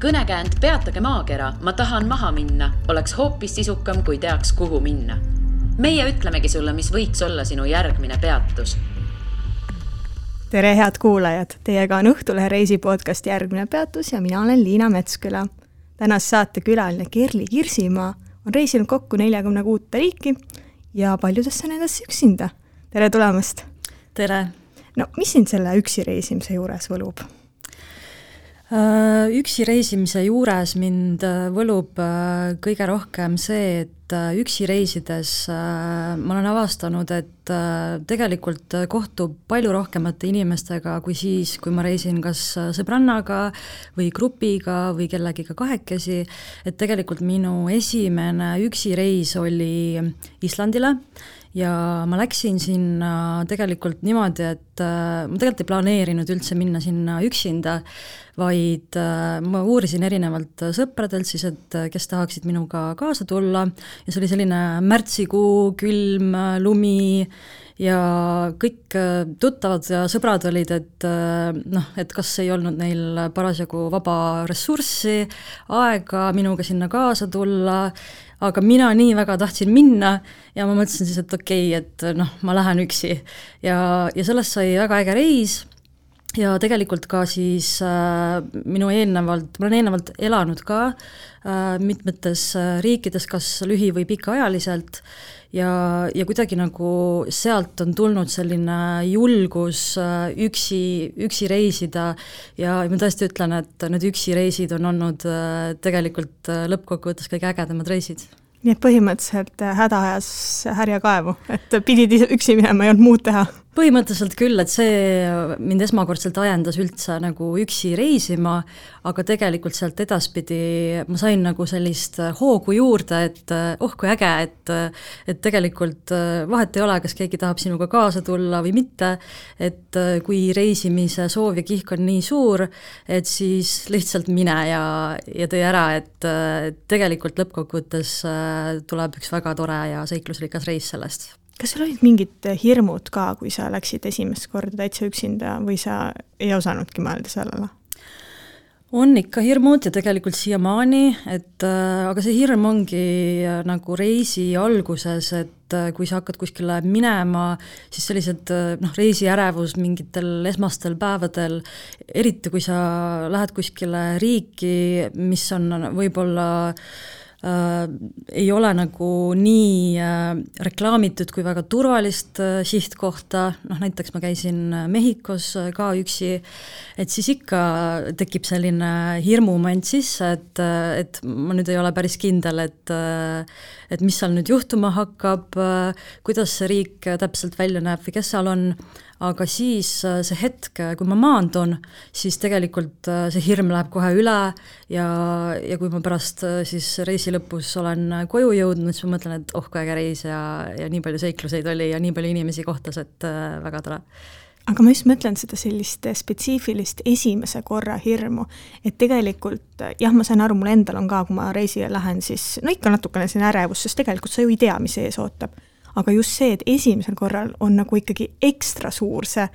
kõnekäänd Peatage maakera, ma tahan maha minna, oleks hoopis sisukam, kui teaks, kuhu minna. meie ütlemegi sulle, mis võiks olla sinu järgmine peatus. tere, head kuulajad, teiega on Õhtulehe reisipodcast Järgmine peatus ja mina olen Liina Metsküla. tänase saate külaline Kerli Kirsimaa on reisinud kokku neljakümne kuute riiki ja paljudesse nendesse üksinda. tere tulemast! tere! no mis sind selle üksi reisimise juures võlub? Äh, üksi reisimise juures mind äh, võlub äh, kõige rohkem see, et üksi reisides ma olen avastanud, et tegelikult kohtub palju rohkemate inimestega kui siis, kui ma reisin kas sõbrannaga või grupiga või kellegiga kahekesi, et tegelikult minu esimene üksi reis oli Islandile ja ma läksin sinna tegelikult niimoodi, et ma tegelikult ei planeerinud üldse minna sinna üksinda, vaid äh, ma uurisin erinevalt sõpradelt siis, et äh, kes tahaksid minuga kaasa tulla. Ja see oli selline märtsikuu, külm, lumi ja kõik äh, tuttavad ja sõbrad olid, et noh, et kas ei olnud neil parasjagu vaba ressurssi, aega minuga sinna kaasa tulla, aga mina nii väga tahtsin minna ja ma mõtlesin siis, et okei okay,, et noh, ma lähen üksi. ja, ja sellest sai väga äge reis ja tegelikult ka siis äh, minu eelnevalt, ma olen eelnevalt elanud ka äh, mitmetes äh, riikides, kas lühi- või pikaajaliselt, ja, ja kuidagi nagu sealt on tulnud selline julgus äh, üksi, üksi reisida ja ma tõesti ütlen, et need üksi reisid on olnud äh, tegelikult äh, lõppkokkuvõttes kõige ägedamad reisid nii et põhimõtteliselt häda ajas härja kaevu, et pidid üksi minema, ei olnud muud teha? Põhimõtteliselt küll, et see mind esmakordselt ajendas üldse nagu üksi reisima, aga tegelikult sealt edaspidi ma sain nagu sellist hoogu juurde, et oh kui äge, et et tegelikult vahet ei ole, kas keegi tahab sinuga kaasa tulla või mitte, et kui reisimise soov ja kihk on nii suur, et siis lihtsalt mine ja, ja tee ära, et tegelikult lõppkokkuvõttes tuleb üks väga tore ja seiklusrikas reis sellest kas sul olid mingid hirmud ka, kui sa läksid esimest korda täitsa üksinda või sa ei osanudki mõelda sellele? on ikka hirmud ja tegelikult siiamaani, et äh, aga see hirm ongi äh, nagu reisi alguses, et äh, kui sa hakkad kuskile minema, siis sellised äh, noh, reisiärevus mingitel esmastel päevadel, eriti kui sa lähed kuskile riiki, mis on võib-olla äh, äh, ei ole nagu nii äh, reklaamitud kui väga turvalist äh, sihtkohta, noh näiteks ma käisin äh, Mehhikos äh, ka üksi, et siis ikka tekib selline hirmumoment sisse, et, äh, et ma nüüd ei ole päris kindel, et et mis seal nüüd juhtuma hakkab, kuidas see riik täpselt välja näeb või kes seal on. Aga siis äh, see hetk, äh, kui ma maandun, siis tegelikult äh, see hirm läheb kohe üle ja, ja kui ma pärast siis reisi lõpus olen koju jõudnud, siis ma mõtlen, et oh kui äge reis ja, ja nii palju seikluseid oli ja nii palju inimesi kohtas, et väga tore aga ma just mõtlen seda sellist spetsiifilist esimese korra hirmu, et tegelikult jah, ma saan aru, mul endal on ka, kui ma reisile lähen, siis no ikka natukene selline ärevus, sest tegelikult sa ju ei tea, mis ees ootab. Aga just see, et esimesel korral on nagu ikkagi ekstra suur see,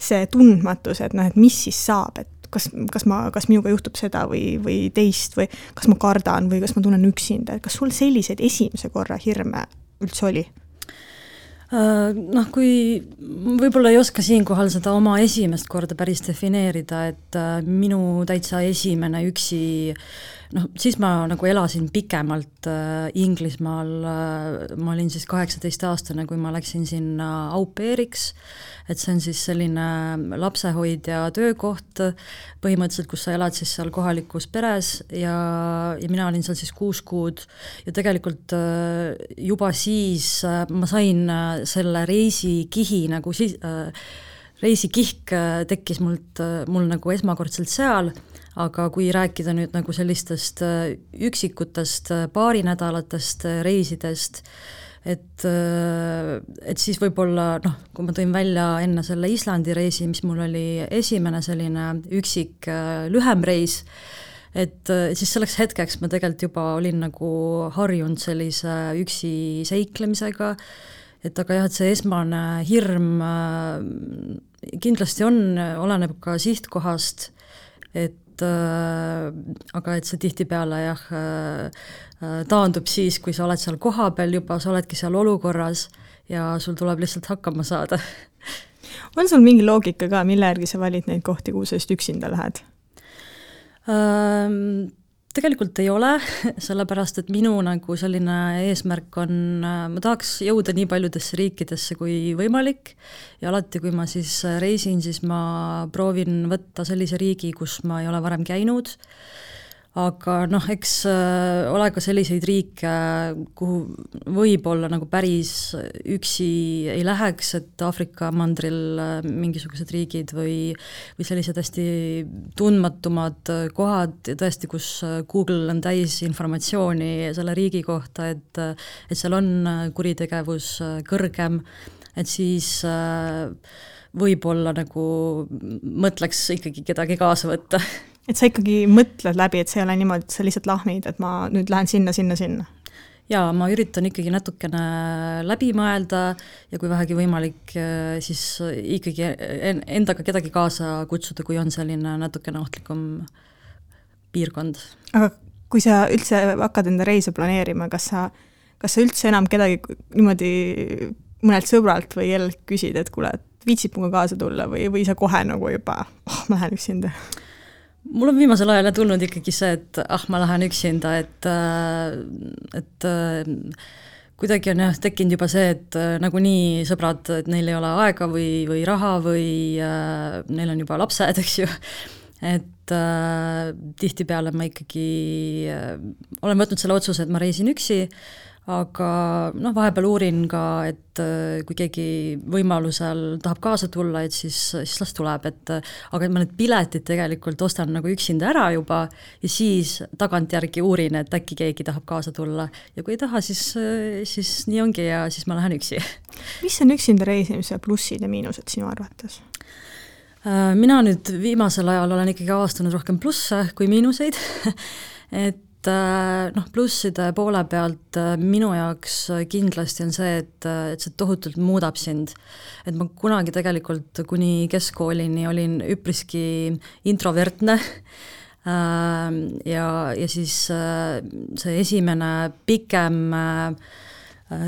see tundmatus, et noh, et mis siis saab, et kas, kas ma, kas minuga juhtub seda või, või teist või kas ma kardan või kas ma tunnen üksinda, et kas sul selliseid esimese korra hirme üldse oli? Äh, noh, kui võib-olla ei oska siinkohal seda oma esimest korda päris defineerida, et äh, minu täitsa esimene üksi äh, noh, siis ma nagu elasin pikemalt äh, Inglismaal äh,, ma olin siis kaheksateistaastane, kui ma läksin sinna au pair'iks, et see on siis selline lapsehoidja töökoht põhimõtteliselt, kus sa elad siis seal kohalikus peres ja, ja mina olin seal siis kuus kuud. Ja tegelikult äh, juba siis äh, ma sain äh, selle reisikihi nagu siis äh, reisikihk äh, tekkis mult, äh, mul nagu esmakordselt seal aga kui rääkida nüüd nagu sellistest äh, üksikutest äh, paarinädalatest äh, reisidest, et, et siis võib-olla noh, kui ma tõin välja enne selle Islandi reisi, mis mul oli esimene selline üksik lühem reis, et siis selleks hetkeks ma tegelikult juba olin nagu harjunud sellise üksi seiklemisega, et aga jah, et see esmane hirm kindlasti on, oleneb ka sihtkohast et aga et see tihtipeale jah äh, taandub siis, kui sa oled seal kohapeal juba, sa oledki seal olukorras ja sul tuleb lihtsalt hakkama saada. on sul mingi loogika ka, mille järgi sa valid neid kohti, kuhu sa just üksinda lähed? Tegelikult ei ole, sellepärast et minu nagu selline eesmärk on, ma tahaks jõuda nii paljudesse riikidesse kui võimalik. Ja alati, kui ma siis reisin, siis ma proovin võtta sellise riigi, kus ma ei ole varem käinud aga noh, eks äh, ole ka selliseid riike, kuhu võib-olla nagu päris üksi ei läheks, et Aafrika mandril äh, mingisugused riigid või, või sellised hästi tundmatumad kohad, tõesti, kus äh, Google on täis informatsiooni selle riigi kohta, et et seal on kuritegevus kõrgem, et siis võib-olla nagu mõtleks ikkagi kedagi kaasa võtta et sa ikkagi mõtled läbi, et see ei ole niimoodi, et sa lihtsalt lahmid, et ma nüüd lähen sinna, sinna, sinna? jaa, ma üritan ikkagi natukene läbi mõelda ja kui vähegi võimalik, siis ikkagi endaga kedagi kaasa kutsuda, kui on selline natukene ohtlikum piirkond. aga kui sa üldse hakkad enda reise planeerima, kas sa, kas sa üldse enam kedagi niimoodi mõnelt sõbralt või jälle küsid, et kuule, et viitsid minuga kaasa tulla või, või sa kohe nagu juba, oh, ma lähen üksinda? Mul on viimasel ajal tulnud ikkagi see, et ah, ma lähen üksinda, et, äh, et äh, kuidagi on jah, tekkinud juba see, et äh, nagunii sõbrad, et neil ei ole aega või, või raha või äh, neil on juba lapsed, eks ju, et äh, tihtipeale ma ikkagi äh, olen võtnud selle otsuse, et ma reisin üksi äh,, aga noh, vahepeal uurin ka, et äh, kui keegi võimalusel tahab kaasa tulla, et siis, siis las tuleb, et äh, aga ma need piletid tegelikult ostan nagu üksinda ära juba ja siis tagantjärgi uurin, et äkki keegi tahab kaasa tulla ja kui ei taha, siis, äh, siis nii ongi ja siis ma lähen üksi. mis on üksinda reisimise plussid ja miinused sinu arvates? mina nüüd viimasel ajal olen ikkagi avastanud rohkem plusse kui miinuseid et et noh, plusside poole pealt äh, minu jaoks kindlasti on see, et, äh, et see tohutult muudab sind. et ma kunagi tegelikult kuni keskkoolini olin üpriski introvertne ja, ja siis see esimene pikem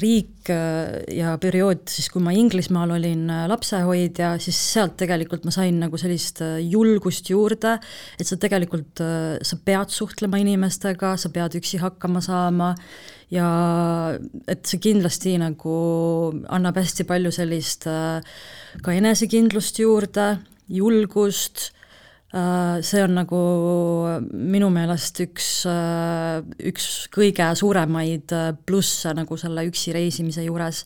riik äh, ja periood siis, kui ma Inglismaal olin äh, lapsehoidja, siis sealt tegelikult ma sain nagu sellist äh, julgust juurde, et sa tegelikult, sa pead suhtlema inimestega, sa pead üksi hakkama saama ja et see kindlasti nagu annab hästi palju sellist ka enesekindlust juurde, julgust see on nagu minu meelest üks, äh, üks kõige suuremaid äh, plusse nagu selle üksi reisimise juures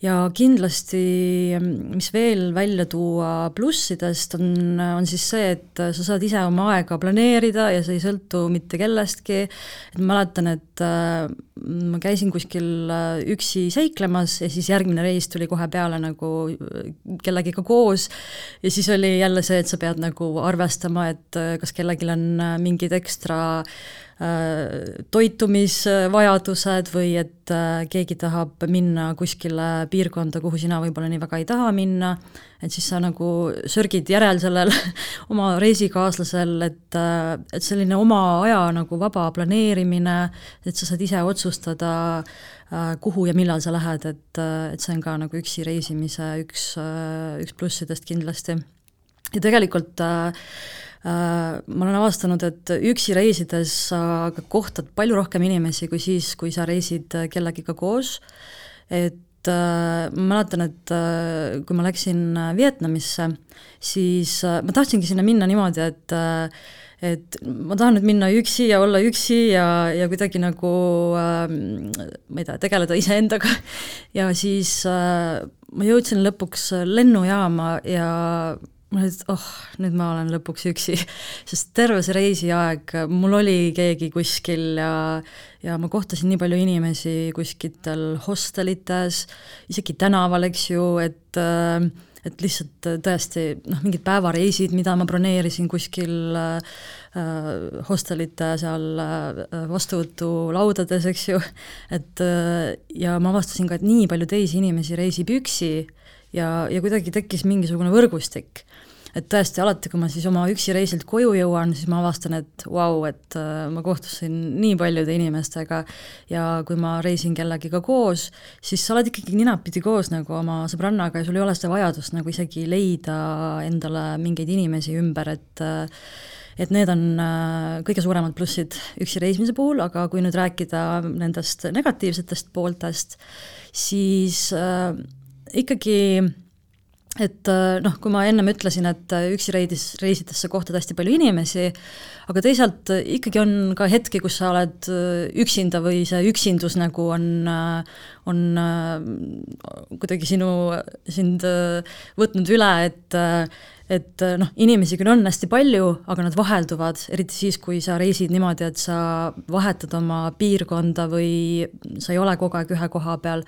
ja kindlasti, mis veel välja tuua plussidest, on, on siis see, et sa saad ise oma aega planeerida ja see ei sõltu mitte kellestki, et ma mäletan, et äh, ma käisin kuskil äh, üksi seiklemas ja siis järgmine reis tuli kohe peale nagu äh, kellegiga koos. Ja siis oli jälle see, et sa pead nagu arvestama, et kas kellelgi on mingid ekstra äh, Äh, toitumisvajadused või et äh, keegi tahab minna kuskile piirkonda, kuhu sina võib-olla nii väga ei taha minna, et siis sa nagu sörgid järel sellel oma reisikaaslasel, et, äh, et selline oma aja nagu vaba planeerimine, et sa saad ise otsustada, kuhu ja millal sa lähed, et, et see on ka nagu üksi reisimise üks, üks plussidest kindlasti. ja tegelikult äh, Äh, ma olen avastanud, et üksi reisides sa kohtad palju rohkem inimesi kui siis, kui sa reisid kellegiga koos, et äh, ma mäletan, et äh, kui ma läksin Vietnamisse, siis ma tahtsingi sinna minna niimoodi, et et ma tahan nüüd minna üksi ja olla üksi ja, ja kuidagi nagu äh, ma ei tea, tegeleda iseendaga. Ja siis äh, ma jõudsin lõpuks lennujaama ja ma et oh, nüüd ma olen lõpuks üksi, sest terve see reisiaeg mul oli keegi kuskil ja ja ma kohtasin nii palju inimesi kuskitel hostelites, isegi tänaval, eks ju, et et lihtsalt tõesti noh, mingid päevareisid, mida ma broneerisin kuskil äh, hostelite seal äh, vastuvõtulaudades, eks ju, et äh, ja ma avastasin ka, et nii palju teisi inimesi reisib üksi ja, ja kuidagi tekkis mingisugune võrgustik et tõesti, alati, kui ma siis oma üksi reisilt koju jõuan, siis ma avastan, et vau wow,, et äh, ma kohtusin nii paljude inimestega ja kui ma reisin kellegiga koos, siis sa oled ikkagi ninapidi koos nagu oma sõbrannaga ja sul ei ole seda vajadust nagu isegi leida endale mingeid inimesi ümber, et äh, et need on äh, kõige suuremad plussid üksi reisimise puhul, aga kui nüüd rääkida nendest negatiivsetest pooltest, siis äh, ikkagi et äh, noh, kui ma ennem ütlesin, et äh, üksi reidis, reisides sa kohtad hästi palju inimesi, aga teisalt äh, ikkagi on ka hetki, kus sa oled üksinda või see üksindus nagu on, on kuidagi sinu, sind võtnud üle, et et noh, inimesi küll on hästi palju, aga nad vahelduvad, eriti siis, kui sa reisid niimoodi, et sa vahetad oma piirkonda või sa ei ole kogu aeg ühe koha peal.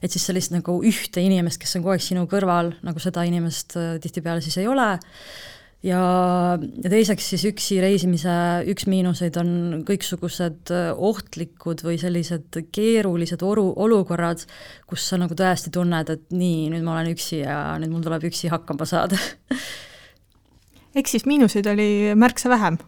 et siis sellist nagu ühte inimest, kes on kogu aeg sinu kõrval, nagu seda inimest äh, tihtipeale siis ei ole, ja, ja teiseks siis üksi reisimise üks miinuseid on kõiksugused äh, ohtlikud või sellised keerulised oru, olukorrad, kus sa nagu tõesti tunned, et nii, nüüd ma olen üksi ja nüüd mul tuleb üksi hakkama saada ehk siis miinuseid oli märksa vähem?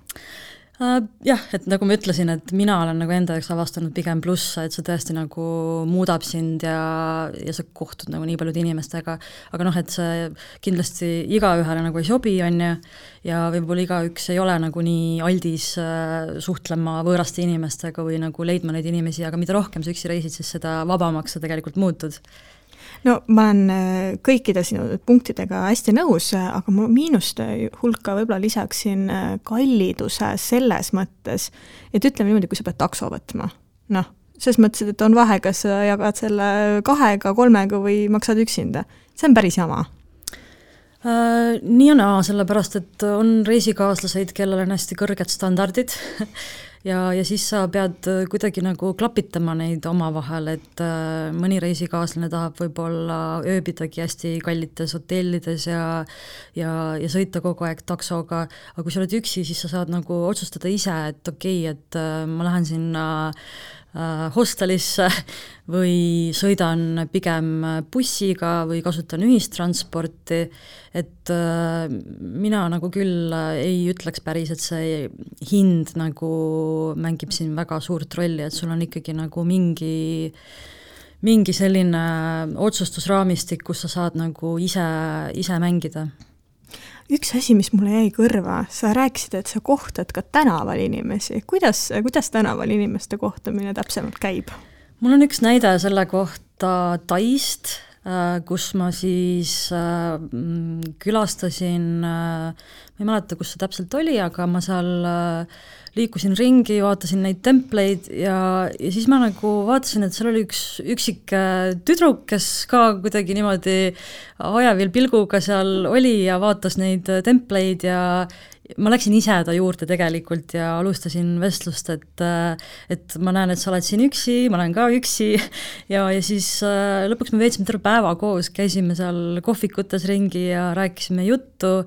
Äh, jah, et nagu ma ütlesin, et mina olen nagu enda jaoks avastanud pigem plusse, et see tõesti nagu muudab sind ja, ja sa kohtud nagu nii paljude inimestega, aga noh, et see kindlasti igaühele nagu ei sobi, on ju, ja võib-olla igaüks ei ole nagu nii aldis äh, suhtlema võõraste inimestega või nagu leidma neid inimesi, aga mida rohkem sa üksi reisid, siis seda vabamaks sa tegelikult muutud no ma olen äh, kõikide sinu punktidega hästi nõus, aga ma miinuste hulka võib-olla lisaksin äh, kalliduse selles mõttes, et ütleme niimoodi, kui sa pead takso võtma, noh, selles mõttes, et on vahe, kas sa jagad selle kahega, kolmega või maksad üksinda, see on päris jama. Äh, nii ja naa, sellepärast et on reisikaaslaseid, kellel on hästi kõrged standardid ja, ja siis sa pead kuidagi nagu klapitama neid omavahel, et äh, mõni reisikaaslane tahab võib-olla ööbidagi hästi kallites hotellides ja ja, ja sõita kogu aeg taksoga, aga kui sa oled üksi, siis sa saad nagu otsustada ise, et okei okay,, et äh, ma lähen sinna äh, Äh, hostelisse või sõidan pigem bussiga või kasutan ühistransporti, et äh, mina nagu küll ei ütleks päris, et see hind nagu mängib siin väga suurt rolli, et sul on ikkagi nagu mingi mingi selline otsustusraamistik, kus sa saad nagu ise, ise mängida üks asi, mis mulle jäi kõrva, sa rääkisid, et sa kohtad ka tänaval inimesi, kuidas, kuidas tänaval inimeste kohtamine täpsemalt käib? mul on üks näide selle kohta Taist, kus ma siis äh, mm, külastasin, äh, ma ei mäleta, kus see täpselt oli, aga ma seal liikusin ringi, vaatasin neid templeid ja, ja siis ma nagu vaatasin, et seal oli üks üksik tüdruk, kes ka kuidagi niimoodi hajevil pilguga seal oli ja vaatas neid templeid ja ma läksin ise ta juurde tegelikult ja alustasin vestlust, et et ma näen, et sa oled siin üksi, ma olen ka üksi. Ja, ja siis lõpuks me veetsime terve päeva koos, käisime seal kohvikutes ringi ja rääkisime juttu,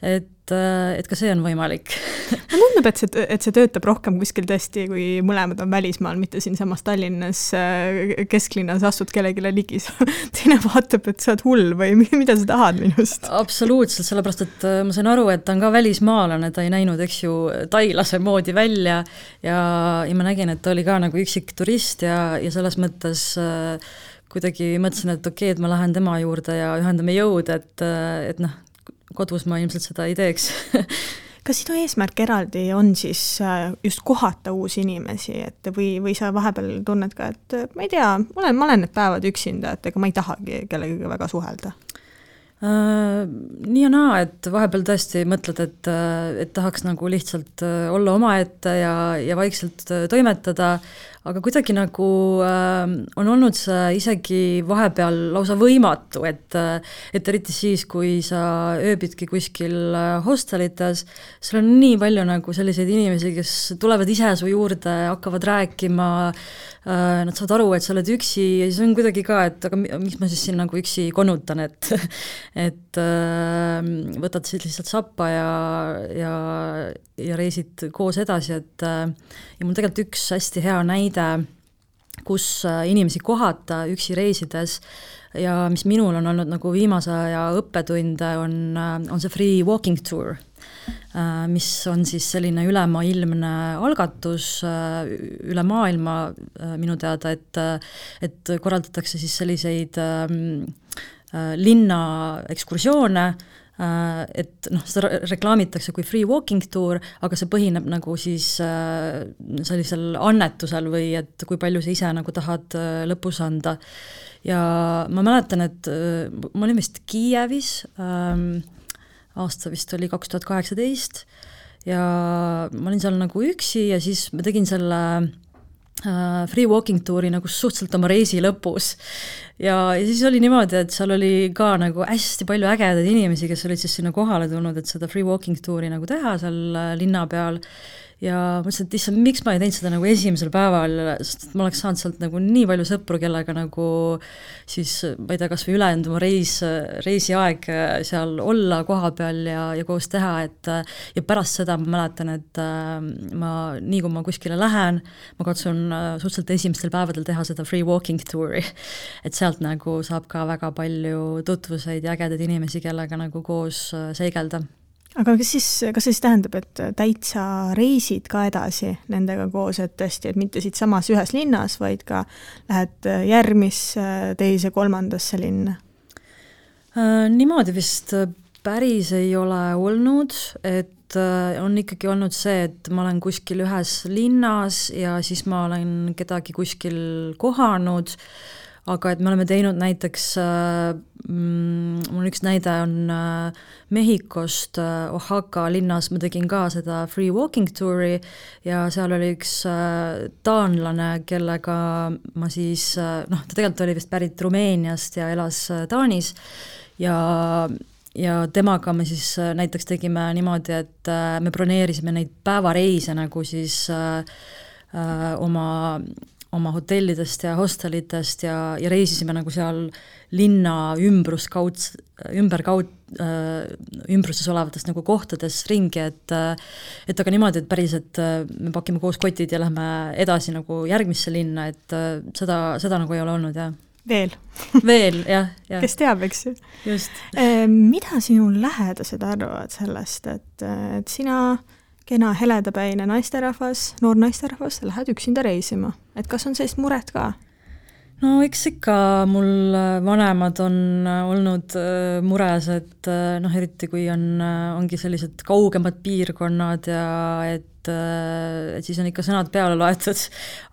et et ka see on võimalik mulle tundub, et see, et see töötab rohkem kuskil tõesti, kui mõlemad on välismaal, mitte siinsamas Tallinnas äh, kesklinnas astud kellelegi ligi, teine vaatab, et sa oled hull või mida sa tahad minust. absoluutselt, sellepärast et äh, ma sain aru, et ta on ka välismaalane, ta ei näinud, eks ju, tailase moodi välja ja, ja ma nägin, et ta oli ka nagu üksik turist ja, ja selles mõttes äh, kuidagi mõtlesin, et okei okay,, et ma lähen tema juurde ja ühendame jõud, et, et noh, kodus ma ilmselt seda ei teeks kas sinu eesmärk eraldi on siis äh, just kohata uusi inimesi, et või, või sa vahepeal tunned ka, et ma ei tea, ma olen, ma olen need päevad üksinda, et ega ma ei tahagi kellegagi väga suhelda? Äh, nii ja naa, et vahepeal tõesti mõtled, et, et tahaks nagu lihtsalt äh, olla omaette ja, ja vaikselt toimetada, aga kuidagi nagu äh, on olnud see isegi vahepeal lausa võimatu, et et eriti siis, kui sa ööbidki kuskil äh, hostelites, sul on nii palju nagu selliseid inimesi, kes tulevad ise su juurde, hakkavad rääkima äh,, nad saavad aru, et sa oled üksi ja siis on kuidagi ka, et aga miks ma siis siin nagu üksi konutan, et et äh, võtad siis lihtsalt sappa ja, ja, ja reisid koos edasi, et äh, ja mul tegelikult üks hästi hea näide kus inimesi kohata üksi reisides ja mis minul on olnud nagu viimase aja õppetunde, on, on see free walking tour Äh, mis on siis selline ülemaailmne algatus äh, üle maailma äh, minu teada, et, et korraldatakse siis selliseid ähm, linna ekskursioone, et noh, seda reklaamitakse kui free walking tour, aga see põhineb nagu siis sellisel annetusel või et kui palju sa ise nagu tahad lõpus anda. ja ma mäletan, et ma olin vist Kiievis ähm, aasta vist oli kaks tuhat kaheksateist ja ma olin seal nagu üksi ja siis ma tegin selle äh, free walking tuuri nagu suhteliselt oma reisi lõpus. Ja, ja siis oli niimoodi, et seal oli ka nagu hästi palju ägedaid inimesi, kes olid siis sinna kohale tulnud, et seda free walking tuuri nagu teha seal äh, linna peal ja mõtlesin, et issand, miks ma ei teinud seda nagu esimesel päeval, sest ma oleks saanud sealt nagu nii palju sõpru, kellega nagu siis ma ei tea, kas või ülejäänud oma reis, reisiaeg seal olla kohapeal ja, ja koos teha, et ja pärast seda ma mäletan, et äh, ma, nii kui ma kuskile lähen, ma katsun äh, suhteliselt esimestel päevadel teha seda free walking tour'i. et sealt nagu saab ka väga palju tutvuseid ja ägedaid inimesi, kellega nagu koos äh, seigelda aga kas siis, kas see siis tähendab, et täitsa reisid ka edasi nendega koos, et tõesti, et mitte siitsamas ühes linnas, vaid ka lähed järgmisse, teise, kolmandasse linna? Äh, niimoodi vist päris ei ole olnud, et äh, on ikkagi olnud see, et ma olen kuskil ühes linnas ja siis ma olen kedagi kuskil kohanud aga et me oleme teinud näiteks äh,, mm, mul üks näide on äh, Mehhikost äh, Oaxaca linnas, ma tegin ka seda free walking tour'i ja seal oli üks äh, taanlane, kellega ma siis äh, noh, ta tegelikult oli vist pärit Rumeeniast ja elas äh, Taanis. Ja ja temaga me siis äh, näiteks tegime niimoodi, et äh, me broneerisime neid päevareise nagu siis äh, oma oma hotellidest ja hostelitest ja, ja reisisime nagu seal linna ümbruskauds, ümberkaud- äh,, ümbruses olevates nagu kohtades ringi, et et aga niimoodi, et päris, et äh, me pakime koos kotid ja lähme edasi nagu järgmisse linna, et äh, seda, seda nagu ei ole olnud, jah veel veel, jah, jah. kes teab, eks ju. just. Äh, mida sinu lähedased arvavad sellest, et, et sina äh, kena heledapäine naisterahvas, noor naisterahvas, lähed üksinda reisima, et kas on sellist muret ka? no eks ikka mul äh, vanemad on äh, olnud äh, mures, et noh, eriti kui on, ongi sellised kaugemad piirkonnad ja et, et siis on ikka sõnad peale loetud,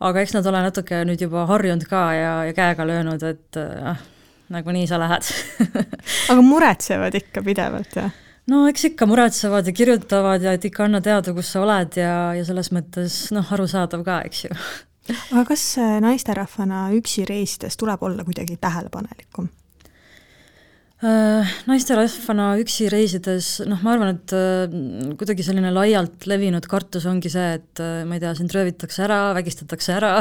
aga eks nad ole natuke nüüd juba harjunud ka ja, ja käega löönud, et ah, nagunii sa lähed aga muretsevad ikka pidevalt, jah? No eks ikka muretsevad ja kirjutavad ja et ikka anna teada, kus sa oled ja, ja selles mõttes noh, arusaadav ka, eks ju. aga kas äh, naisterahvana üksi reisides tuleb olla kuidagi tähelepanelikum? Äh, naisterahvana üksi reisides, noh, ma arvan, et äh, kuidagi selline laialt levinud kartus ongi see, et ma ei tea, sind röövitakse ära, vägistatakse ära,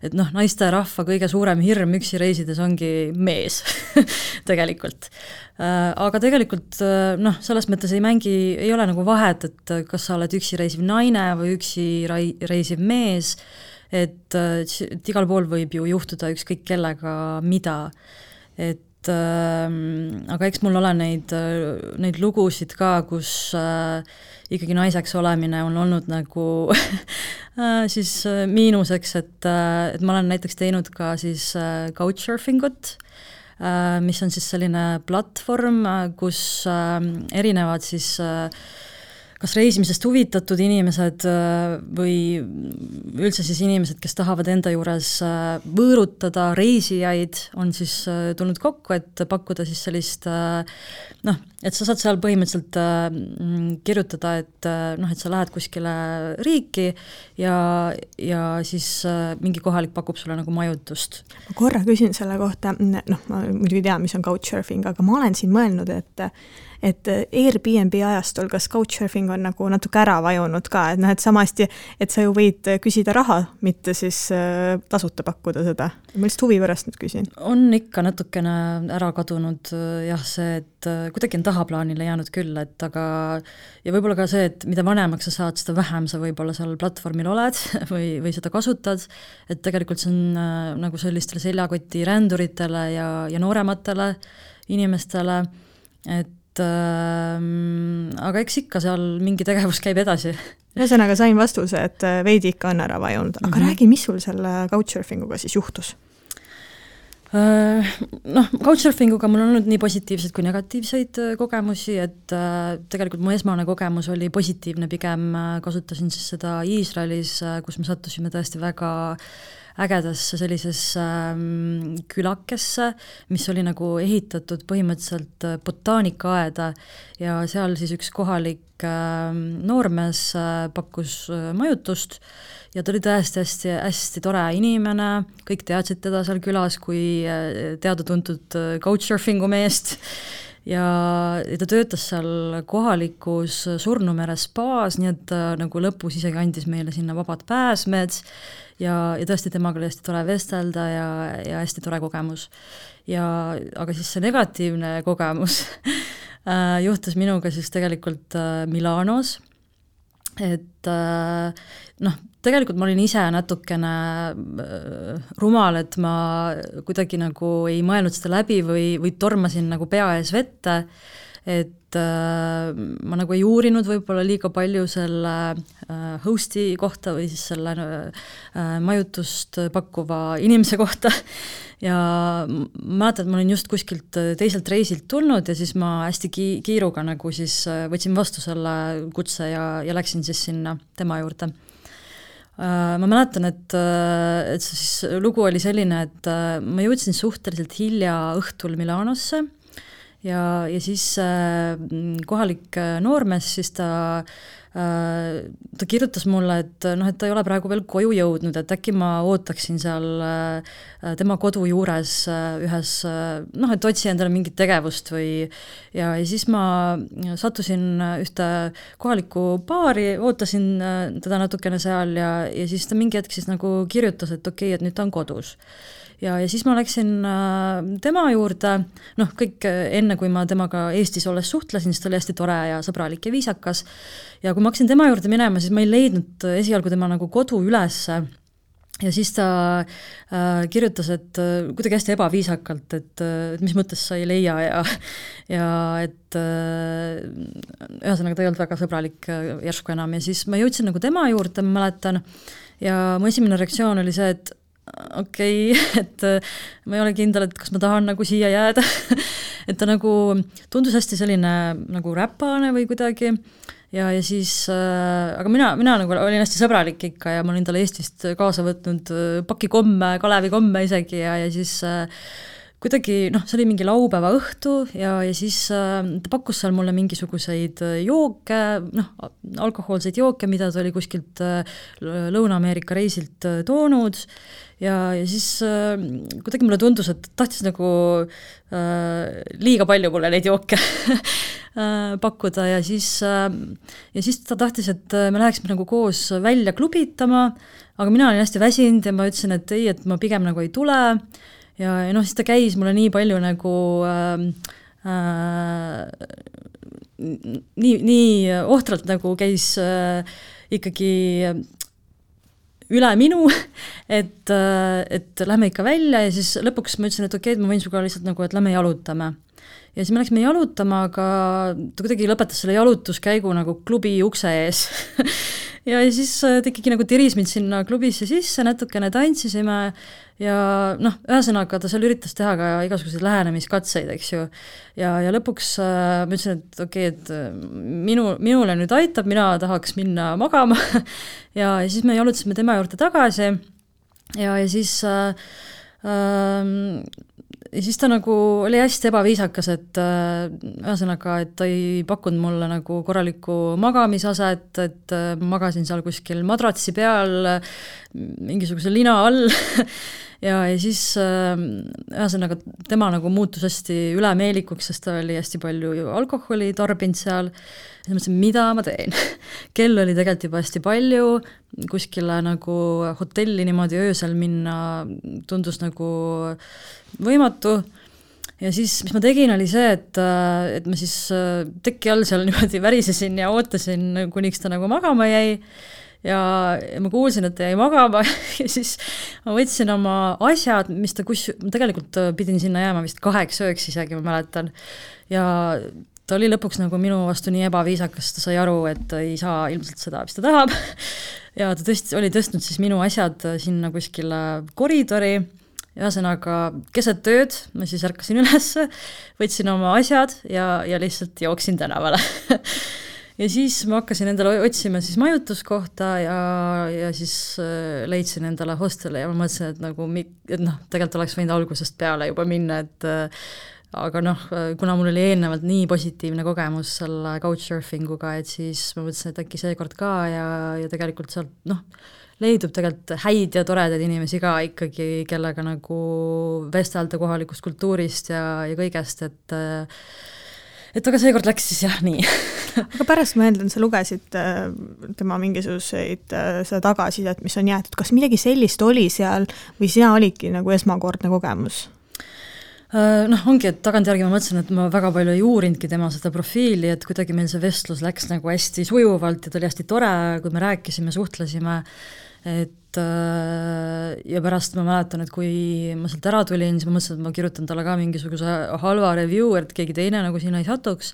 et noh, naisterahva kõige suurem hirm üksi reisides ongi mees tegelikult. Äh, aga tegelikult äh, noh, selles mõttes ei mängi, ei ole nagu vahet, et äh, kas sa oled üksi reisiv naine või üksi rai-, reisiv mees, et, et igal pool võib ju juhtuda ükskõik kellega mida, et äh, aga eks mul ole neid, neid lugusid ka, kus äh, ikkagi naiseks olemine on olnud nagu siis miinuseks, et, et ma olen näiteks teinud ka siis couchsurfing ut Äh, mis on siis selline platvorm, äh, kus äh, erinevad siis kas reisimisest huvitatud inimesed või üldse siis inimesed, kes tahavad enda juures võõrutada reisijaid, on siis tulnud kokku, et pakkuda siis sellist noh, et sa saad seal põhimõtteliselt äh, kirjutada, et äh, noh, et sa lähed kuskile riiki ja, ja siis äh, mingi kohalik pakub sulle nagu majutust. ma korra küsin selle kohta, noh, ma muidugi tean, mis on couchsurfing, aga ma olen siin mõelnud, et et Airbnb ajastul, kas couchsurfing on nagu natuke ära vajunud ka, et noh, et sama hästi, et sa ju võid küsida raha, mitte siis äh, tasuta pakkuda seda. ma lihtsalt huvi pärast nüüd küsin. on ikka natukene ära kadunud äh, jah, see, et äh, kuidagi on tahaplaanile jäänud küll, et aga ja võib-olla ka see, et mida vanemaks sa saad, seda vähem sa võib-olla seal platvormil oled või, või seda kasutad, et tegelikult see on äh, nagu sellistele seljakoti ränduritele ja, ja noorematele inimestele, et äh, aga eks ikka seal mingi tegevus käib edasi. ühesõnaga sain vastuse, et äh, veidi ikka on ära vajunud, aga mm -hmm. räägi, mis sul selle couchsurfing uga siis juhtus? Äh, noh, couchsurfinguga mul on olnud nii positiivseid kui negatiivseid äh, kogemusi, et tegelikult mu esmane kogemus oli positiivne, pigem kasutasin siis seda Iisraelis, kus me sattusime tõesti väga äh, ägedasse sellisesse ähm, külakesse, mis oli nagu ehitatud põhimõtteliselt äh, botaanikaaeda. Ja seal siis üks kohalik äh, noormees äh, pakkus äh, majutust. Ja ta oli tõesti hästi, hästi tore inimene, kõik teadsid teda seal külas kui äh, teada-tuntud äh, couchsurfingu meest ja, ja ta töötas seal kohalikus Surnumere spaas, nii et ta nagu lõpus isegi andis meile sinna vabad pääsmed ja, ja tõesti temaga oli hästi tore vestelda ja, ja hästi tore kogemus. ja aga siis see negatiivne kogemus äh, juhtus minuga siis tegelikult äh, Milanos, et äh, noh, tegelikult ma olin ise natukene rumal, et ma kuidagi nagu ei mõelnud seda läbi või, või tormasin nagu pea ees vette. Et äh, ma nagu ei uurinud võib-olla liiga palju selle äh, host'i kohta või siis selle äh, majutust pakkuva inimese kohta. Ja mäletan, et ma olin just kuskilt teiselt reisilt tulnud ja siis ma hästi ki-, kiiruga nagu siis äh, võtsin vastu selle kutse ja, ja läksin siis sinna tema juurde. äh, ma mäletan, et, äh, et siis lugu oli selline, et ma jõudsin suhteliselt hilja õhtul Milanosse ja, ja siis äh, kohalik äh, noormees, siis ta äh, ta kirjutas mulle, et noh, et ta ei ole praegu veel koju jõudnud, et äkki ma ootaksin seal äh, tema kodu juures äh, ühes äh, noh, et otsi endale mingit tegevust või ja, ja siis ma sattusin ühte kohalikku baari, ootasin teda natukene seal ja, ja siis ta mingi hetk siis nagu kirjutas, et okei okay,, et nüüd ta on kodus ja, ja siis ma läksin äh, tema juurde, noh, kõik äh, enne, kui ma temaga Eestis olles suhtlesin, siis ta oli hästi tore ja sõbralik ja viisakas, ja kui ma hakkasin tema juurde minema, siis ma ei leidnud esialgu tema nagu kodu ülesse ja siis ta äh, kirjutas, et äh, kuidagi hästi ebaviisakalt, et, et mis mõttes sa ei leia ja ja et äh, ühesõnaga, ta ei olnud väga sõbralik äh, järsku enam. Ja siis ma jõudsin nagu tema juurde, ma mäletan, ja mu esimene reaktsioon oli see, et okei okay, et äh, ma ei ole kindel, et kas ma tahan nagu siia jääda. Et ta nagu tundus hästi selline nagu räpane või kuidagi. Ja, ja siis äh,, aga mina, mina nagu olin hästi sõbralik ikka ja ma olin talle Eestist kaasa võtnud äh, paki komme, Kalevi komme isegi ja, ja siis äh, kuidagi noh, see oli mingi laupäeva õhtu ja, ja siis äh, ta pakkus seal mulle mingisuguseid äh, jooke, noh, alkohoolseid jooke, mida ta oli kuskilt äh, Lõuna-Ameerika reisilt äh, toonud ja, ja siis äh, kuidagi mulle tundus, et tahtis nagu äh, liiga palju mulle neid jooke äh, pakkuda ja siis äh,, ja siis ta tahtis, et äh, me läheksime nagu koos välja klubitama, aga mina olin hästi väsinud ja ma ütlesin, et ei, et ma pigem nagu ei tule. Ja, ja noh, siis ta käis mulle nii palju nagu äh, äh, nii, nii ohtralt nagu käis äh, ikkagi üle minu, et, et lähme ikka välja ja siis lõpuks ma ütlesin, et okei okay,, et ma võin sinuga lihtsalt nagu, et lähme jalutame. ja siis me läksime jalutama, aga ta kuidagi lõpetas selle jalutuskäigu nagu klubi ukse ees ja siis ta ikkagi nagu tiris mind sinna klubisse sisse, natukene tantsisime ja noh, ühesõnaga ta seal üritas teha ka igasuguseid lähenemiskatseid, eks ju. ja, ja lõpuks äh, ma ütlesin, et okei okay,, et äh, minu, minule nüüd aitab, mina tahaks minna magama ja, ja siis me jalutasime tema juurde tagasi ja, ja siis äh, äh, ja siis ta nagu oli hästi ebaviisakas, et äh, ühesõnaga, et ta ei pakkunud mulle nagu korralikku magamisaset, et äh, ma magasin seal kuskil madratsi peal mingisuguse lina all ja, ja siis ühesõnaga tema nagu muutus hästi ülemeelikuks, sest ta oli hästi palju ju alkoholi tarbinud seal, siis mõtlesin, mida ma teen. Kell oli tegelikult juba hästi palju, kuskile nagu hotelli niimoodi öösel minna tundus nagu võimatu. Ja siis, mis ma tegin, oli see, et, et ma siis teki all seal niimoodi värisesin ja ootasin, kuniks ta nagu magama jäi. Ja, ja ma kuulsin, et ta jäi magama ja siis ma võtsin oma asjad, mis ta kus, ma tegelikult pidin sinna jääma vist kaheks ööks isegi, ma mäletan, ja ta oli lõpuks nagu minu vastu nii ebaviisakas, ta sai aru, et ta ei saa ilmselt seda, mis ta tahab. Ja ta tõst-, oli tõstnud siis minu asjad sinna kuskile koridori, ühesõnaga keset ööd ma siis ärkasin üles, võtsin oma asjad ja, ja lihtsalt jooksin tänavale. Ja siis ma hakkasin endale otsima siis majutuskohta ja, ja siis äh, leidsin endale hosteli ja ma mõtlesin, et nagu mi-, et noh, tegelikult oleks võinud algusest peale juba minna, et äh, aga noh, kuna mul oli eelnevalt nii positiivne kogemus selle couchsurfing uga, et siis ma mõtlesin, et äkki seekord ka ja, ja tegelikult sealt noh, leidub tegelikult häid ja toredaid inimesi ka ikkagi, kellega nagu vestelda kohalikust kultuurist ja, ja kõigest, et et aga seekord läks siis jah nii aga pärast ma eeldan, sa lugesid tema mingisuguseid seda tagasisidet, mis on jäetud, kas midagi sellist oli seal või sina olidki nagu esmakordne kogemus? Äh, noh, ongi, et tagantjärgi ma mõtlesin, et ma väga palju ei uurinudki tema seda profiili, et kuidagi meil see vestlus läks nagu hästi sujuvalt ja ta oli hästi tore, kui me rääkisime, suhtlesime, et ja pärast ma mäletan, et kui ma sealt ära tulin, siis ma mõtlesin, et ma kirjutan talle ka mingisuguse halva review, et keegi teine nagu sinna ei satuks,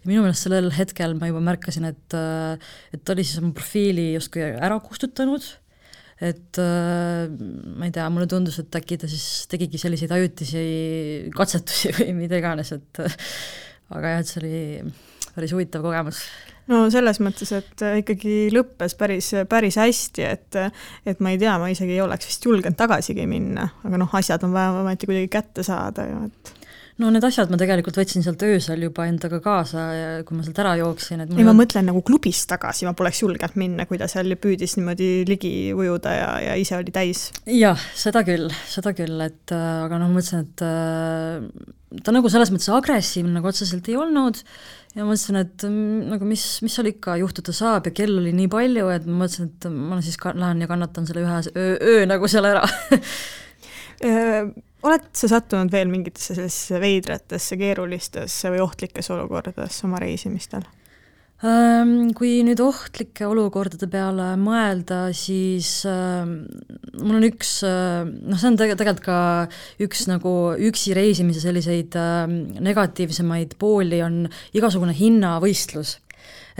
ja minu meelest sellel hetkel ma juba märkasin, et et ta oli siis oma profiili justkui ära kustutanud, et ma ei tea, mulle tundus, et äkki ta siis tegigi selliseid ajutisi katsetusi või mida iganes, et aga jah, et see oli päris huvitav kogemus. No selles mõttes, et äh, ikkagi lõppes päris, päris hästi, et et ma ei tea, ma isegi ei oleks vist julgenud tagasigi minna, aga noh, asjad on vaja ometi kuidagi kätte saada ju, et no need asjad ma tegelikult võtsin sealt öösel juba endaga kaasa kui ma sealt ära jooksin, et ei, ma mõtlen nagu klubist tagasi, ma poleks julgenud minna, kui ta seal püüdis niimoodi ligi ujuda ja, ja ise oli täis. jah, seda küll, seda küll, et äh, aga noh, mõtlesin, et äh, ta nagu selles mõttes agressiivne nagu otseselt ei olnud ja mõtlesin, et mm, nagu mis, mis seal ikka juhtuda saab ja kell oli nii palju, et ma mõtlesin, et ma siis lähen ja kannatan selle ühe öö, öö nagu seal ära oled sa sattunud veel mingitesse sellisesse veidratesse, keerulistesse või ohtlikesse olukordadesse oma reisimistel? Kui nüüd ohtlike olukordade peale mõelda, siis äh, mul on üks äh,, noh, see on tege-, tegelikult ka üks nagu üksi reisimise selliseid äh, negatiivsemaid pooli, on igasugune hinnavõistlus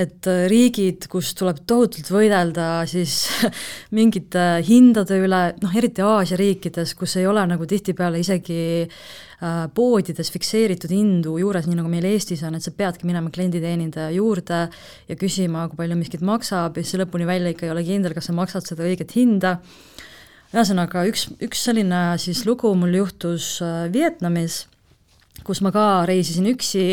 et äh, riigid, kus tuleb tohutult võidelda siis mingite hindade üle, noh eriti Aasia riikides, kus ei ole nagu tihtipeale isegi äh, poodides fikseeritud hindu juures, nii nagu meil Eestis on, et sa peadki minema klienditeenindaja juurde ja küsima, kui palju miskit maksab ja siis lõpuni välja ikka ei ole kindel, kas sa maksad seda õiget hinda. ühesõnaga, üks, üks selline siis lugu mul juhtus äh, Vietnamis kus ma ka reisisin üksi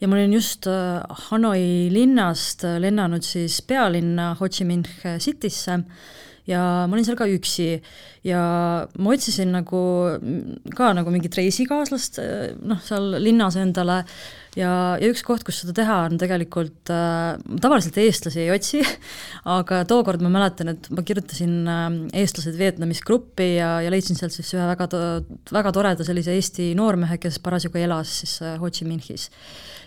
ja ma olin just äh, Hanoi linnast äh, lennanud siis pealinna Ho Chi Minh Citysse ja ma olin seal ka üksi ja ma otsisin nagu ka nagu mingit reisikaaslast äh, noh, seal linnas endale ja, ja üks koht, kus seda teha, on tegelikult äh,, tavaliselt eestlasi ei otsi, aga tookord ma mäletan, et ma kirjutasin äh, eestlased Vietnamis gruppi ja, ja leidsin sealt siis ühe väga to-, väga toreda sellise Eesti noormehe, kes parasjagu elas siis äh, Ho Chi Minhis.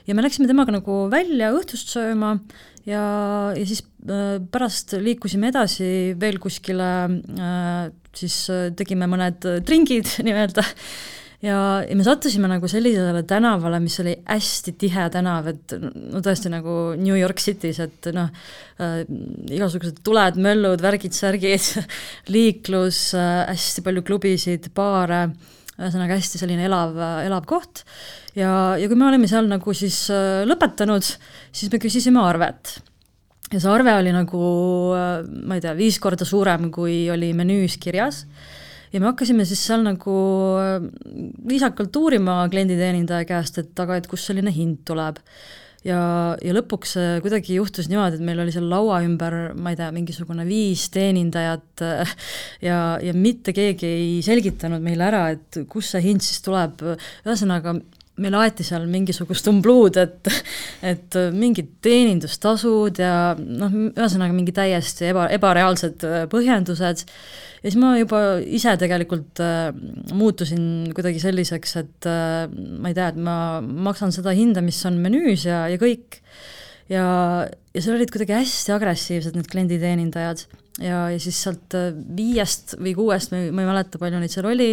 Ja me läksime temaga nagu välja õhtust sööma ja, ja siis äh, pärast liikusime edasi veel kuskile äh,, siis äh, tegime mõned tringid nii-öelda. Ja, ja me sattusime nagu sellisele tänavale, mis oli hästi tihe tänav, et no tõesti nagu New York City's, et noh äh,, igasugused tuled, möllud, värgid, särgid liiklus äh,, hästi palju klubisid, baare, ühesõnaga hästi selline elav, elav koht. Ja, ja kui me olime seal nagu siis äh, lõpetanud, siis me küsisime arvet. Ja see arve oli nagu äh, ma ei tea, viis korda suurem, kui oli menüüs kirjas. Ja me hakkasime siis seal nagu äh, viisakalt uurima klienditeenindaja käest, et aga et kust selline hind tuleb. Ja, ja lõpuks kuidagi juhtus niimoodi, et meil oli seal laua ümber, ma ei tea, mingisugune viis teenindajat ja, ja mitte keegi ei selgitanud meile ära, et kust see hind siis tuleb, ühesõnaga meil aeti seal mingisugust umbluud, et, et mingid teenindustasud ja noh, ühesõnaga mingi täiesti eba, ebareaalsed põhjendused ja siis ma juba ise tegelikult äh, muutusin kuidagi selliseks, et äh, ma ei tea, et ma maksan seda hinda, mis on menüüs ja, ja kõik. ja, ja seal olid kuidagi hästi agressiivsed need klienditeenindajad ja, ja siis sealt äh, viiest või kuuest, ma ei, ma ei mäleta, palju neid seal oli,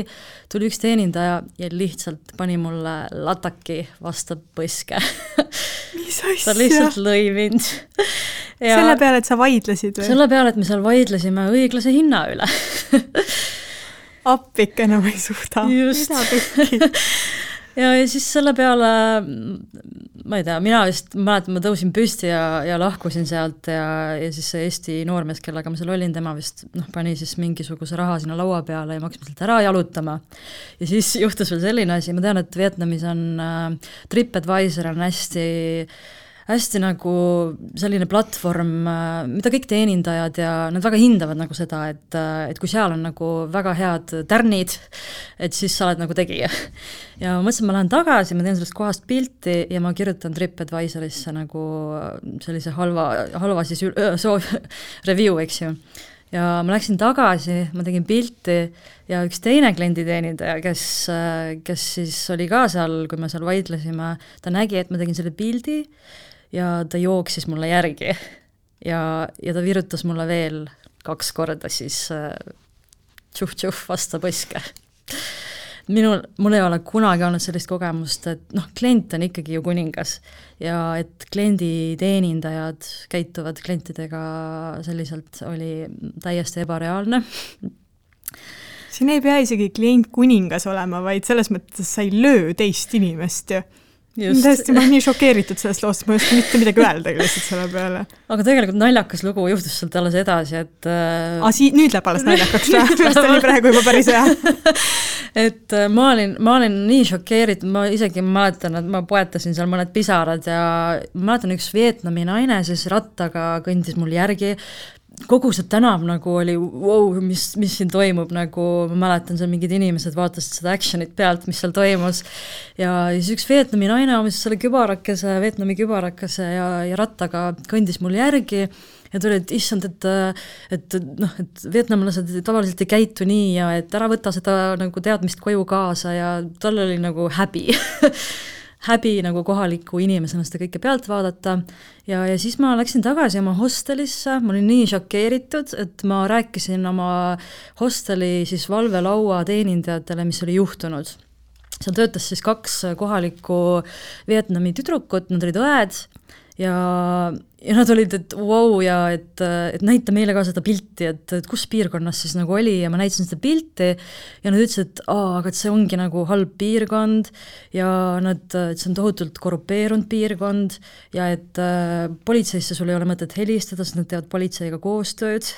tuli üks teenindaja ja lihtsalt pani mulle lataki vastu põske mis asja? ta lihtsalt lõi mind ja selle peale, et sa vaidlesid või? selle peale, et me seal vaidlesime õiglase hinna üle appikene, ma ei suuda. pekki ja, ja siis selle peale ma ei tea, mina vist mäletan, ma tõusin püsti ja, ja lahkusin sealt ja, ja siis see Eesti noormees, kellega ma seal olin, tema vist noh, pani siis mingisuguse raha sinna laua peale ja me hakkasime sealt ära jalutama. ja siis juhtus veel selline asi, ma tean, et Vietnamis on äh, TripAdvisor on hästi äh, hästi nagu selline platvorm, mida kõik teenindajad ja nad väga hindavad nagu seda, et, et kui seal on nagu väga head tärnid, et siis sa oled nagu tegija. ja ma mõtlesin, ma lähen tagasi, ma teen sellest kohast pilti ja ma kirjutan TripAdvisorisse nagu sellise halva, halva siis soov, review, eks ju ja ma läksin tagasi, ma tegin pilti ja üks teine klienditeenindaja, kes, kes siis oli ka seal, kui me seal vaidlesime, ta nägi, et ma tegin selle pildi ja ta jooksis mulle järgi. Ja, ja ta virutas mulle veel kaks korda siis äh, tšuh-tšuh vastu põske. minul, mul ei ole kunagi olnud sellist kogemust, et noh, klient on ikkagi ju kuningas ja et klienditeenindajad käituvad klientidega selliselt, oli täiesti ebareaalne. Siin ei pea isegi klient kuningas olema, vaid selles mõttes sa ei löö teist inimest ju tõesti, ma olen nii šokeeritud sellest loost, ma ei oska mitte midagi öelda lihtsalt selle peale. aga tegelikult naljakas lugu juhtus sealt alles edasi, et äh... aa, sii-, nüüd läheb alles naljakaks või? minu arust oli praegu juba päris hea et äh, ma olin, ma olin nii šokeeritud, ma isegi mäletan, et ma poetasin seal mõned pisarad ja mäletan, üks Vietnami naine siis rattaga kõndis mul järgi, kogu see tänav nagu oli wow, mis, mis siin toimub, nagu ma mäletan, seal mingid inimesed vaatasid seda action'it pealt, mis seal toimus. ja siis üks Vietnami naine omas selle kübarakese, Vietnami kübarakese ja, ja rattaga kõndis mul järgi ja tuli, et issand, et, et noh, et vietnamlased tavaliselt ei käitu nii ja et ära võta seda nagu teadmist koju kaasa ja tal oli nagu häbi häbi nagu kohaliku inimesena seda kõike pealt vaadata. Ja, ja siis ma läksin tagasi oma hostelisse, ma olin nii šokeeritud, et ma rääkisin oma hosteli siis valvelaua teenindajatele, mis oli juhtunud. seal töötas siis kaks kohalikku Vietnami tüdrukut, nad olid õed. Ja, ja nad olid, et vau wow, ja et, et näita meile ka seda pilti, et, et kus piirkonnas siis nagu oli ja ma näitasin seda pilti ja nad ütlesid, et aa, aga et see ongi nagu halb piirkond ja nad, et see on tohutult korrupeerunud piirkond ja et äh, politseisse sul ei ole mõtet helistada, sest nad teevad politseiga koostööd.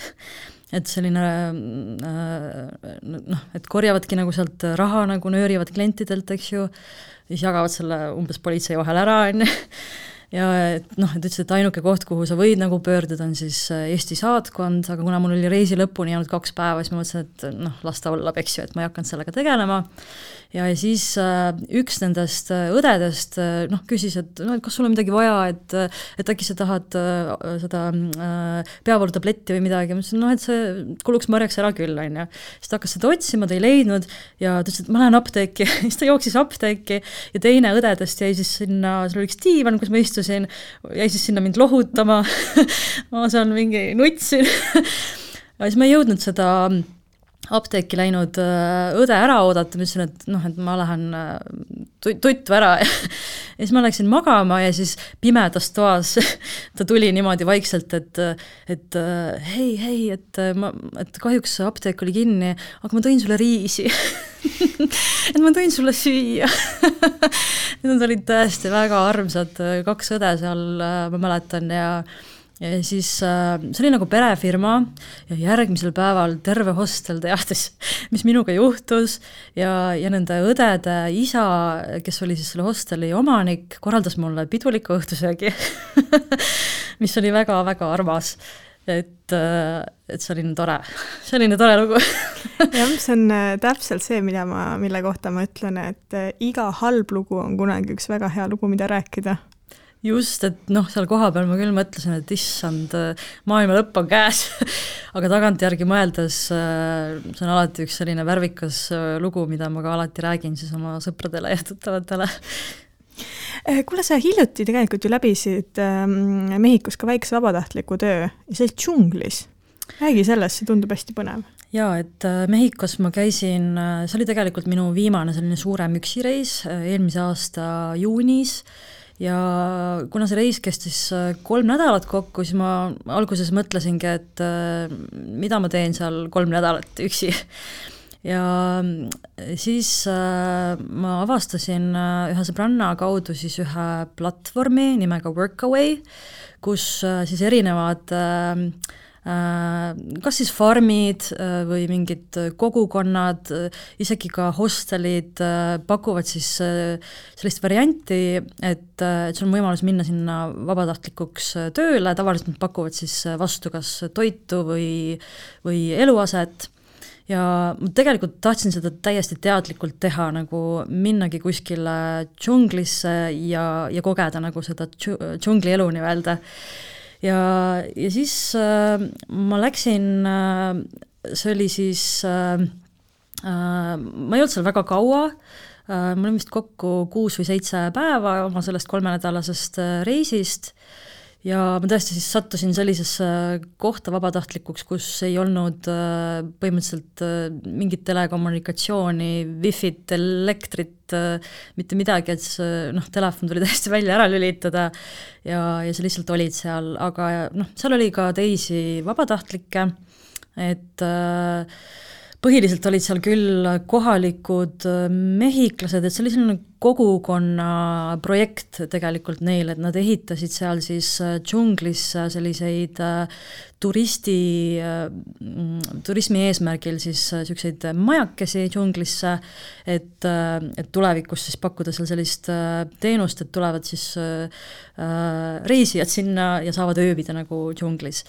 Et selline äh, noh, et korjavadki nagu sealt raha nagu nöörivad klientidelt, eks ju, siis jagavad selle umbes politsei vahel ära, on ju ja et noh, et ütles, et ainuke koht, kuhu sa võid nagu pöörduda, on siis äh, Eesti saatkond, aga kuna mul oli reisi lõpuni jäänud kaks päeva, siis ma mõtlesin, et noh, las ta olla, eks ju, et ma ei hakanud sellega tegelema. Ja, ja siis äh, üks nendest äh, õdedest äh, noh, küsis, et noh, et kas sul on midagi vaja, et et äkki sa tahad seda peavalutabletti või midagi, ma ütlesin, noh, et see kuluks marjaks ära küll, on ju. siis ta hakkas seda otsima, ta ei leidnud ja ta ütles, et ma lähen apteeki. Siis ta jooksis apteeki ja teine õdedest jäi siis sinna, seal oli üks diivan, kus ma istusin, jäi siis sinna mind lohutama. Ma seal mingi nutsin aga siis ma ei jõudnud seda apteeki läinud äh, õde ära oodata, ma ütlesin, et noh, et ma lähen äh, tutvu ära. Ja siis ma läksin magama ja siis pimedas toas ta tuli niimoodi vaikselt, et, et äh, hei, hei, et ma, et kahjuks apteek oli kinni, aga ma tõin sulle riisi. Et ma tõin sulle süüa. Nad olid tõesti väga armsad, kaks õde seal, ma mäletan, ja ja siis äh, see oli nagu perefirma ja järgmisel päeval terve hostel teadis, mis minuga juhtus. Ja, ja nende õdede isa, kes oli siis selle hosteli omanik, korraldas mulle piduliku õhtusöögi mis oli väga-väga armas. Et, äh, et selline tore, selline tore lugu. Jah, see on äh, täpselt see, mida ma, mille kohta ma ütlen, et äh, iga halb lugu on kunagi üks väga hea lugu, mida rääkida just, et noh, seal kohapeal ma küll mõtlesin, et issand, maailma lõpp on käes. Aga tagantjärgi mõeldes see on alati üks selline värvikas lugu, mida ma ka alati räägin siis oma sõpradele ja tuttavatele. Kuule, sa hiljuti tegelikult ju läbisid ähm, Mehhikos ka väikse vabatahtliku töö ja see oli džunglis. räägi sellest, see tundub hästi põnev. Jaa, et Mehhikos ma käisin, see oli tegelikult minu viimane selline suurem üksireis eelmise aasta juunis ja kuna see reis kestis äh, kolm nädalat kokku, siis ma alguses mõtlesingi, et äh, mida ma teen seal kolm nädalat üksi. ja äh, siis ma avastasin ühe sõbranna kaudu siis ühe platvormi nimega Workaway, kus siis erinevad äh, kas siis farmid äh, või mingid kogukonnad, isegi ka hostelid äh, pakuvad siis sellist varianti, et, et sul on võimalus minna sinna vabatahtlikuks tööle, tavaliselt nad pakuvad siis vastu kas toitu või, või eluaset. Ja ma tegelikult tahtsin seda täiesti teadlikult teha, nagu minnagi kuskile džunglisse ja, ja kogeda nagu seda džungli elu nii-öelda ja, ja siis äh, ma läksin äh,, see oli siis äh, äh, ma ei olnud seal väga kaua äh,, ma olin vist kokku kuus või seitse päeva oma sellest kolmenädalasest äh, reisist ja ma tõesti siis sattusin sellisesse kohta vabatahtlikuks, kus ei olnud äh, põhimõtteliselt äh, mingit telekommunikatsiooni, wifi't, elektrit, äh, mitte midagi, et see noh, telefon tuli täiesti välja ära lülitada ja, ja sa lihtsalt olid seal, aga noh, seal oli ka teisi vabatahtlikke, et põhiliselt olid seal küll kohalikud mehhiklased, et see oli selline kogukonna projekt tegelikult neil, et nad ehitasid seal siis äh, džunglisse selliseid äh, turisti, äh, mm, turismi eesmärgil siis niisuguseid majakesi džunglisse, et, et tulevikus siis pakkuda seal sellist teenust, et tulevad siis reisijad sinna ja saavad ööbida nagu džunglis.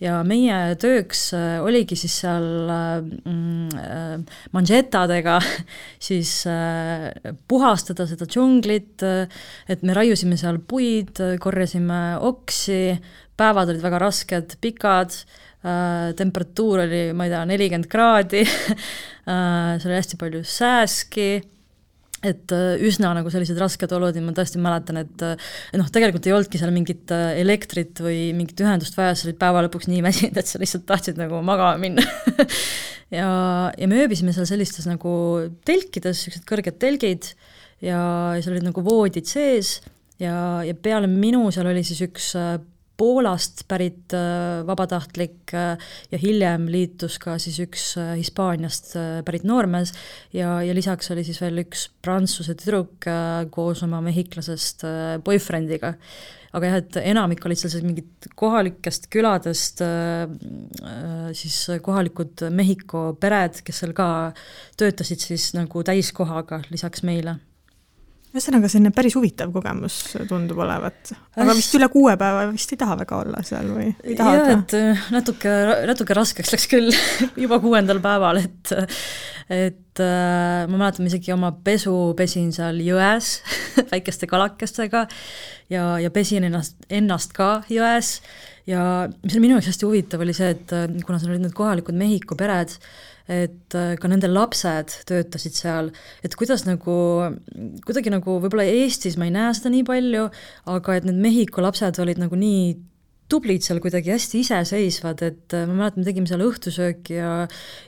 ja meie tööks oligi siis seal mm, manžetadega siis puhastada puhastada seda džunglit, et me raiusime seal puid, korjasime oksi, päevad olid väga rasked, pikad, temperatuur oli, ma ei tea, nelikümmend kraadi seal oli hästi palju sääski et üsna nagu sellised rasked olud ja ma tõesti mäletan, et noh, tegelikult ei olnudki seal mingit elektrit või mingit ühendust vaja, sa olid päeva lõpuks nii väsinud, et sa lihtsalt tahtsid nagu magama minna. Ja, ja me ööbisime seal sellistes nagu telkides, niisugused kõrged telgid ja seal olid nagu voodid sees ja, ja peale minu seal oli siis üks äh, Poolast pärit äh, vabatahtlik äh, ja hiljem liitus ka siis üks Hispaaniast pärit noormees ja, ja lisaks oli siis veel üks prantsuse tüdruk koos oma mehhiklasest boyfriendiga. aga jah, et enamik olid seal sellised mingid kohalikest küladest siis kohalikud Mehhiko pered, kes seal ka töötasid siis nagu täiskohaga lisaks meile ühesõnaga, selline päris huvitav kogemus tundub olevat. aga vist üle kuue päeva vist ei taha väga olla seal või ei taha? jah, et äh, natuke, natuke raskeks läks küll juba kuuendal päeval, et et äh, ma mäletan, isegi oma pesu pesin seal jões väikeste kalakestega ja, ja pesin ennast, ennast ka jões ja mis oli minu jaoks hästi huvitav, oli see, et äh, kuna seal olid need kohalikud Mehhiko pered, et äh, ka nende lapsed töötasid seal, et kuidas nagu, kuidagi nagu võib-olla Eestis ma ei näe seda nii palju, aga et need Mehhiko lapsed olid nagu nii tublid seal kuidagi hästi iseseisvad, et äh, ma mäletan, me tegime seal õhtusööki ja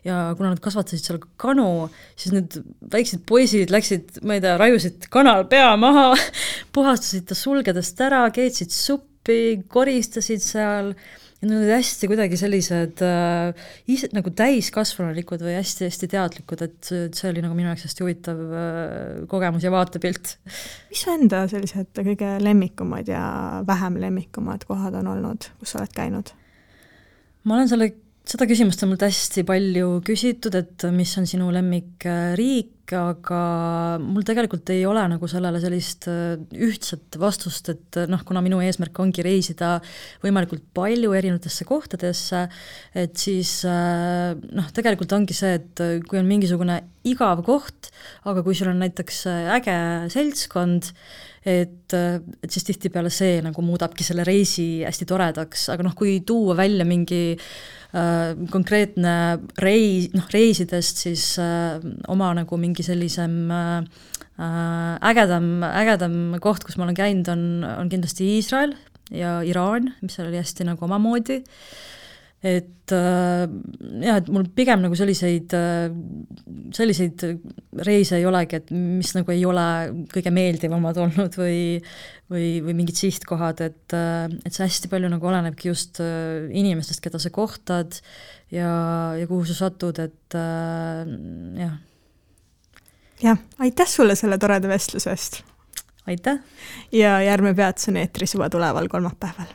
ja kuna nad kasvatasid seal kanu, siis need väiksed poisid läksid, ma ei tea, raiusid kanal pea maha, puhastasid ta sulgedest ära, keetsid suppi, koristasid seal ja nad olid hästi kuidagi sellised äh, ise nagu täiskasvanulikud või hästi-hästi teadlikud, et see oli nagu minu jaoks hästi huvitav äh, kogemus ja vaatepilt. mis su enda sellised kõige lemmikumad ja vähem lemmikumad kohad on olnud, kus sa oled käinud? ma olen selle seda küsimust on mult hästi palju küsitud, et mis on sinu lemmikriik, aga mul tegelikult ei ole nagu sellele sellist äh, ühtset vastust, et noh, kuna minu eesmärk ongi reisida võimalikult palju erinevatesse kohtadesse, et siis äh, noh, tegelikult ongi see, et kui on mingisugune igav koht, aga kui sul on näiteks äge seltskond, et, et siis tihtipeale see nagu muudabki selle reisi hästi toredaks, aga noh, kui tuua välja mingi äh, Äh, konkreetne reis, noh reisidest siis äh, oma nagu mingi sellisem äh, ägedam, ägedam koht, kus ma olen käinud, on, on kindlasti Iisrael ja Iraan, mis oli hästi nagu omamoodi et äh, jah, et mul pigem nagu selliseid, selliseid reise ei olegi, et mis nagu ei ole kõige meeldivamad olnud või või, või mingid sihtkohad, et, et see hästi palju nagu olenebki just äh, inimestest, keda sa kohtad ja, ja kuhu sa satud, et äh, jah. jah, aitäh sulle selle toreda vestluse eest! aitäh! ja Järve Peats on eetris juba tuleval kolmapäeval.